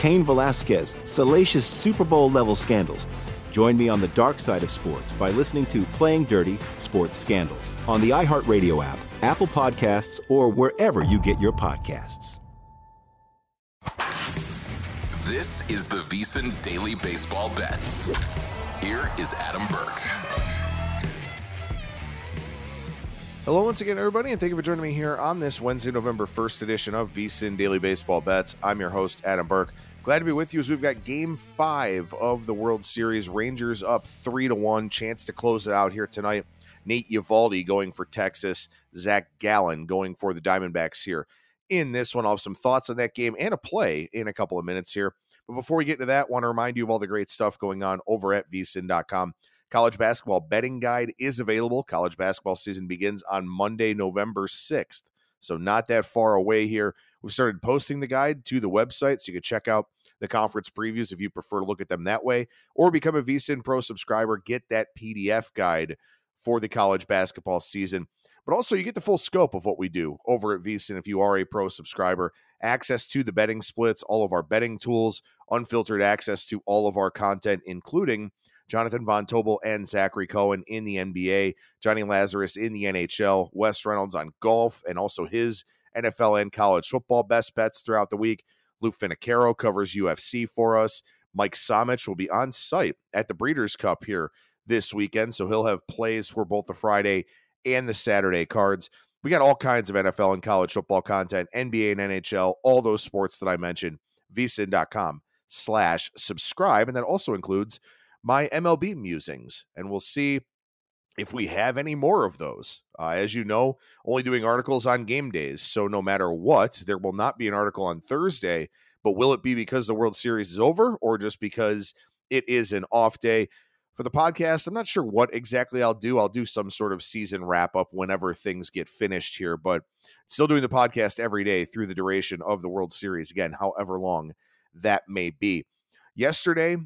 Cain Velasquez, salacious Super Bowl level scandals. Join me on the dark side of sports by listening to Playing Dirty Sports Scandals on the iHeartRadio app, Apple Podcasts, or wherever you get your podcasts. This is the VSiN Daily Baseball Bets. Here is Adam Burke. Hello, once again, everybody, and thank you for joining me here on this Wednesday, November 1st edition of VSiN Daily Baseball Bets. I'm your host, Adam Burke. Glad to be with you as we've got game five of the World Series. Rangers up three to one. Chance to close it out here tonight. Nate Eovaldi going for Texas. Zach Gallen going for the Diamondbacks here. In this one, I'll have some thoughts on that game and a play in a couple of minutes here. But before we get into that, I want to remind you of all the great stuff going on over at vsin.com. College basketball betting guide is available. College basketball season begins on Monday, November 6th. So, not that far away here. We've started posting the guide to the website so you can check out the conference previews if you prefer to look at them that way, or become a VSIN Pro subscriber. Get that PDF guide for the college basketball season. But also, you get the full scope of what we do over at VSIN if you are a pro subscriber. Access to the betting splits, all of our betting tools, unfiltered access to all of our content, including Jonathan Von Tobel and Zachary Cohen in the NBA, Johnny Lazarus in the NHL, Wes Reynolds on golf, and also his NFL and college football best bets throughout the week. Lou Finocchiaro covers UFC for us. Mike Somich will be on site at the Breeders' Cup here this weekend, so he'll have plays for both the Friday and the Saturday cards. We got all kinds of NFL and college football content, NBA and NHL, all those sports that I mentioned. vsin.com slash subscribe, and that also includes my MLB musings, and we'll see if we have any more of those. Uh, as you know, only doing articles on game days. So no matter what, there will not be an article on Thursday. But will it be because the World Series is over or just because it is an off day? For the podcast, I'm not sure what exactly I'll do. I'll do some sort of season wrap up whenever things get finished here, but still doing the podcast every day through the duration of the World Series. Again, however long that may be. Yesterday,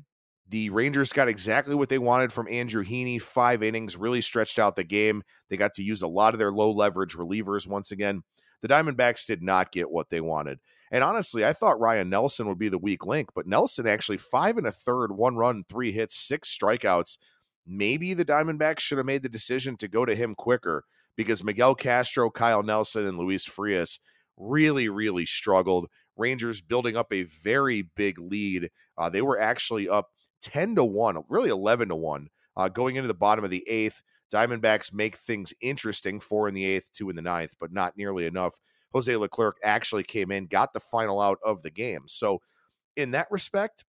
the Rangers got exactly what they wanted from Andrew Heaney. Five innings really stretched out the game. They got to use a lot of their low leverage relievers once again. The Diamondbacks did not get what they wanted. And honestly, I thought Ryan Nelson would be the weak link, but Nelson actually five and a third, one run, three hits, six strikeouts. Maybe the Diamondbacks should have made the decision to go to him quicker because Miguel Castro, Kyle Nelson, and Luis Frias really, really struggled. Rangers building up a very big lead. Uh, they were actually up 10 to 1, really 11 to 1, uh, going into the bottom of the eighth. Diamondbacks make things interesting, four in the eighth, two in the ninth, but not nearly enough. Jose Leclerc actually came in, got the final out of the game. So, in that respect,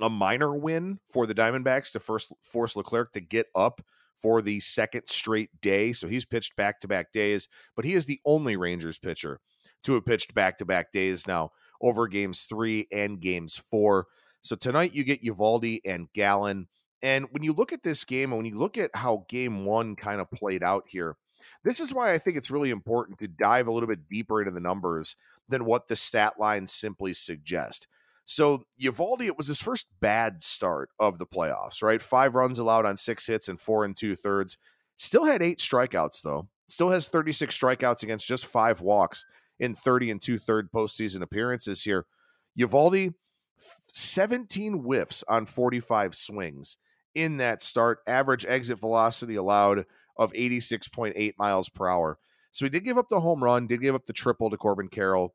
a minor win for the Diamondbacks to first force Leclerc to get up for the second straight day. So he's pitched back to back days, but he is the only Rangers pitcher to have pitched back to back days now over games three and games four. So tonight you get Eovaldi and Gallen. And when you look at this game and when you look at how game one kind of played out here, this is why I think it's really important to dive a little bit deeper into the numbers than what the stat lines simply suggest. So Eovaldi, it was his first bad start of the playoffs, right? Five runs allowed on six hits and four and two thirds. Still had eight strikeouts, though. Still has 36 strikeouts against just five walks in 30 and two third postseason appearances here. Eovaldi, 17 whiffs on 45 swings in that start. Average exit velocity allowed of 86.8 miles per hour. So he did give up the home run, did give up the triple to Corbin Carroll.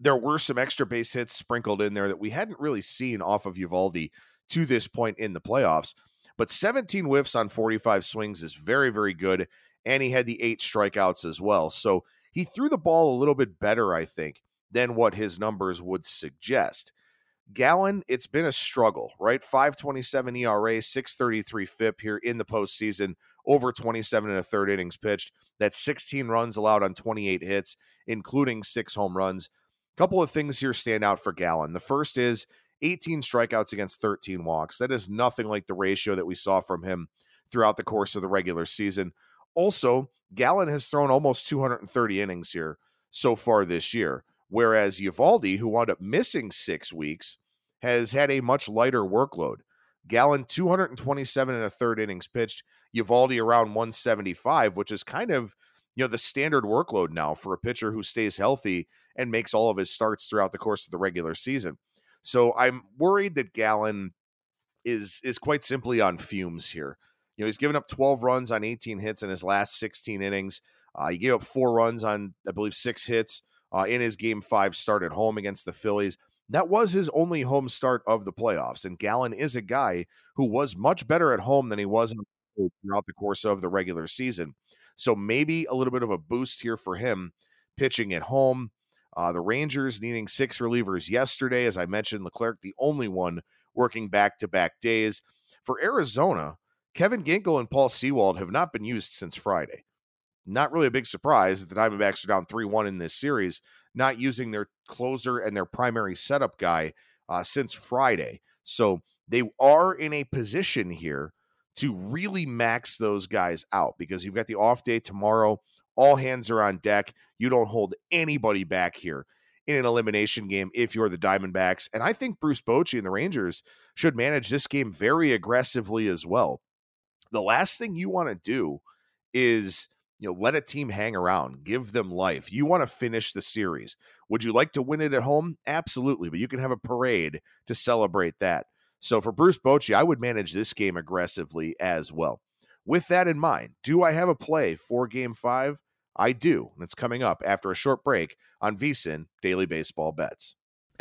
There were some extra base hits sprinkled in there that we hadn't really seen off of Eovaldi to this point in the playoffs. But 17 whiffs on 45 swings is very, very good. And he had the eight strikeouts as well. So he threw the ball a little bit better, I think, than what his numbers would suggest. Gallen, it's been a struggle, right? 527 ERA, 633 FIP here in the postseason, over 27 and a third innings pitched. That's 16 runs allowed on 28 hits, including six home runs. A couple of things here stand out for Gallen. The first is 18 strikeouts against 13 walks. That is nothing like the ratio that we saw from him throughout the course of the regular season. Also, Gallen has thrown almost 230 innings here so far this year, whereas Eovaldi, who wound up missing six weeks, has had a much lighter workload. Gallen 227 and a third innings pitched, Eovaldi around 175, which is kind of you know the standard workload now for a pitcher who stays healthy and makes all of his starts throughout the course of the regular season. So I'm worried that Gallen is is quite simply on fumes here. You know, he's given up 12 runs on 18 hits in his last 16 innings. Uh, he gave up four runs on, I believe, six hits uh, in his game five start at home against the Phillies. That was his only home start of the playoffs. And Gallen is a guy who was much better at home than he was throughout the course of the regular season. So maybe a little bit of a boost here for him pitching at home. Uh, the Rangers needing six relievers yesterday. As I mentioned, Leclerc, the only one working back to back days. For Arizona, Kevin Ginkel and Paul Sewald have not been used since Friday. Not really a big surprise that the Diamondbacks are down 3 1 in this series, not using their closer and their primary setup guy uh, since Friday. So they are in a position here to really max those guys out because you've got the off day tomorrow. All hands are on deck. You don't hold anybody back here in an elimination game if you're the Diamondbacks. And I think Bruce Bochy and the Rangers should manage this game very aggressively as well the last thing you want to do is you know let a team hang around give them life. You want to finish the series. Would you like to win it at home? Absolutely but you can have a parade to celebrate that. So for bruce bochy i would manage this game aggressively as well. With that in mind do i have a play for game five? I do and it's coming up after a short break on vsin daily baseball bets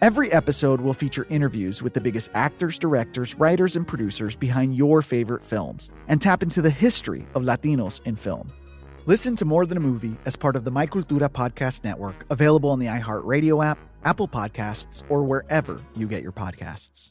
Every episode will feature interviews with the biggest actors, directors, writers, and producers behind your favorite films and tap into the history of Latinos in film. Listen to More Than a Movie as part of the My Cultura Podcast Network, available on the iHeartRadio app, Apple Podcasts, or wherever you get your podcasts.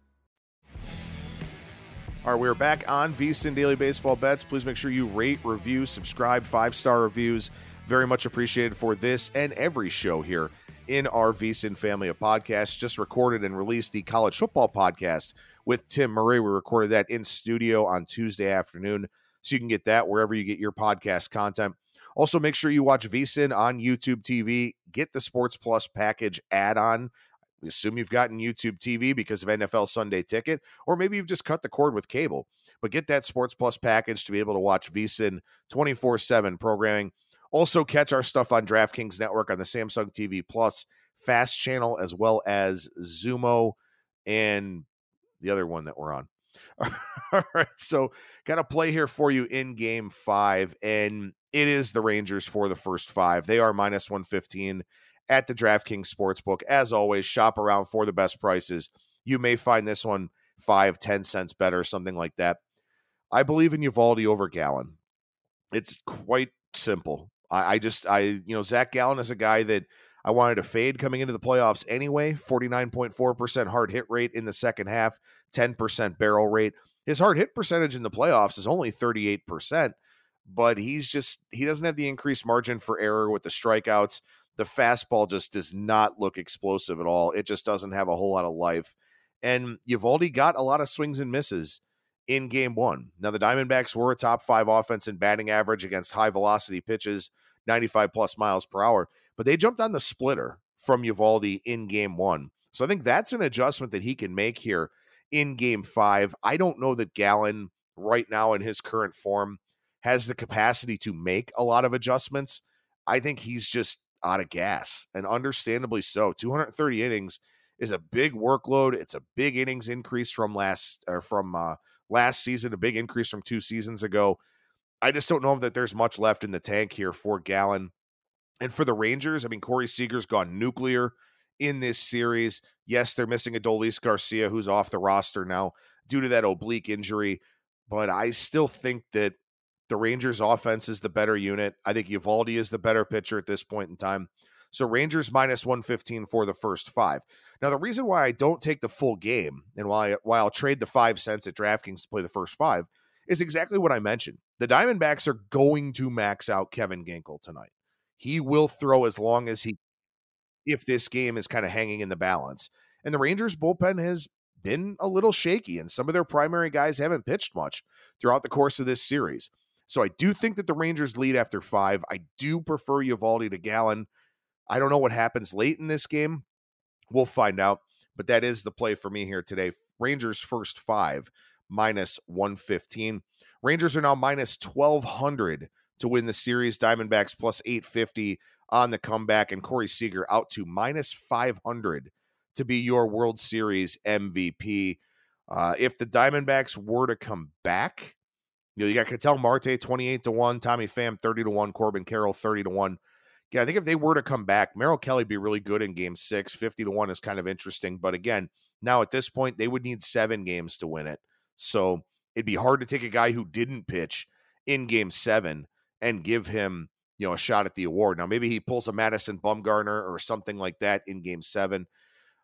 All right, we're back on VSIN Daily Baseball Bets. Please make sure you rate, review, subscribe, five star reviews. Very much appreciated for this and every show here in our VSIN family of podcasts. Just recorded and released the college football podcast with Tim Murray. We recorded that in studio on Tuesday afternoon, so you can get that wherever you get your podcast content. Also, make sure you watch VSIN on YouTube TV. Get the Sports Plus package add on. We assume you've gotten YouTube TV because of NFL Sunday Ticket, or maybe you've just cut the cord with cable. But get that Sports Plus package to be able to watch VSIN 24 7 programming. Also, catch our stuff on DraftKings Network on the Samsung TV Plus Fast Channel, as well as Xumo and the other one that we're on. All right, so got a play here for you in game five, and it is the Rangers for the first five. They are minus 115 at the DraftKings Sportsbook. As always, shop around for the best prices. You may find this one five, ten cents better, something like that. I believe in Eovaldi over Gallen. It's quite simple. I, I just, I, you know, Zach Gallen is a guy that I wanted to fade coming into the playoffs anyway. 49.4% hard hit rate in the second half, 10% barrel rate. His hard hit percentage in the playoffs is only 38%, but he's just, he doesn't have the increased margin for error with the strikeouts. The fastball just does not look explosive at all. It just doesn't have a whole lot of life. And Eovaldi got a lot of swings and misses in game one. Now, the Diamondbacks were a top five offense in batting average against high velocity pitches, 95 plus miles per hour, but they jumped on the splitter from Eovaldi in game one. So I think that's an adjustment that he can make here in game five. I don't know that Gallen, right now in his current form, has the capacity to make a lot of adjustments. I think he's just out of gas, and understandably so. 230 innings is a big workload. It's a big innings increase from last or from uh, last season, a big increase from two seasons ago. I just don't know that there's much left in the tank here for Gallen. And for the Rangers, I mean, Corey Seager's gone nuclear in this series. Yes, they're missing Adolis Garcia, who's off the roster now due to that oblique injury. But I still think that the Rangers offense is the better unit. I think Eovaldi is the better pitcher at this point in time. So Rangers minus 115 for the first five. Now, the reason why I don't take the full game and why, why I'll trade the five cents at DraftKings to play the first five is exactly what I mentioned. The Diamondbacks are going to max out Kevin Ginkel tonight. He will throw as long as he if this game is kind of hanging in the balance. And the Rangers bullpen has been a little shaky, and some of their primary guys haven't pitched much throughout the course of this series. So I do think that the Rangers lead after five. I do prefer Eovaldi to Gallen. I don't know what happens late in this game. We'll find out. But that is the play for me here today. Rangers first five, minus 115. Rangers are now minus 1,200 to win the series. Diamondbacks plus 850 on the comeback. And Corey Seager out to minus 500 to be your World Series MVP. Uh, if the Diamondbacks were to come back, you know, you got Ketel Marte 28 to 1, Tommy Pham 30 to 1, Corbin Carroll 30 to 1. Yeah, I think if they were to come back, Merrill Kelly be really good in game six. 50 to 1 is kind of interesting. But again, now at this point, they would need seven games to win it. So it'd be hard to take a guy who didn't pitch in game seven and give him, you know, a shot at the award. Now, maybe he pulls a Madison Bumgarner or something like that in game seven.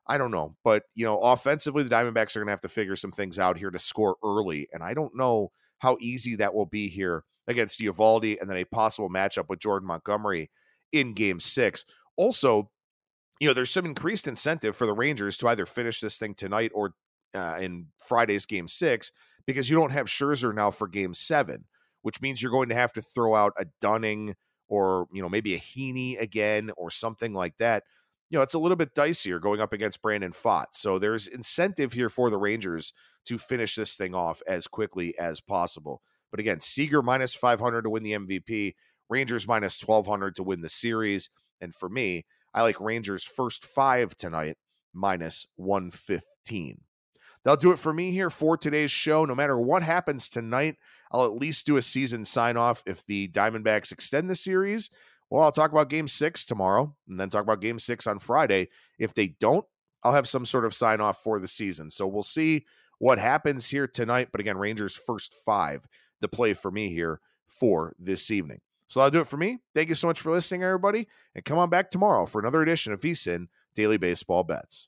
I don't know. But, you know, offensively, the Diamondbacks are going to have to figure some things out here to score early. And I don't know how easy that will be here against Eovaldi and then a possible matchup with Jordan Montgomery in game six. Also, you know, there's some increased incentive for the Rangers to either finish this thing tonight or uh, in Friday's game six because you don't have Scherzer now for game seven, which means you're going to have to throw out a Dunning or, you know, maybe a Heaney again or something like that. You know, it's a little bit dicier going up against Brandon Pfaadt. So there's incentive here for the Rangers to finish this thing off as quickly as possible. But again, Seager minus 500 to win the MVP, Rangers minus 1200 to win the series. And for me, I like Rangers first five tonight, minus 115. That'll do it for me here for today's show. No matter what happens tonight, I'll at least do a season sign off if the Diamondbacks extend the series. Well, I'll talk about game six tomorrow and then talk about game six on Friday. If they don't, I'll have some sort of sign off for the season. So we'll see what happens here tonight. But again, Rangers first five the play for me here for this evening. So that'll do it for me. Thank you so much for listening, everybody. And come on back tomorrow for another edition of VSIN Daily Baseball Bets.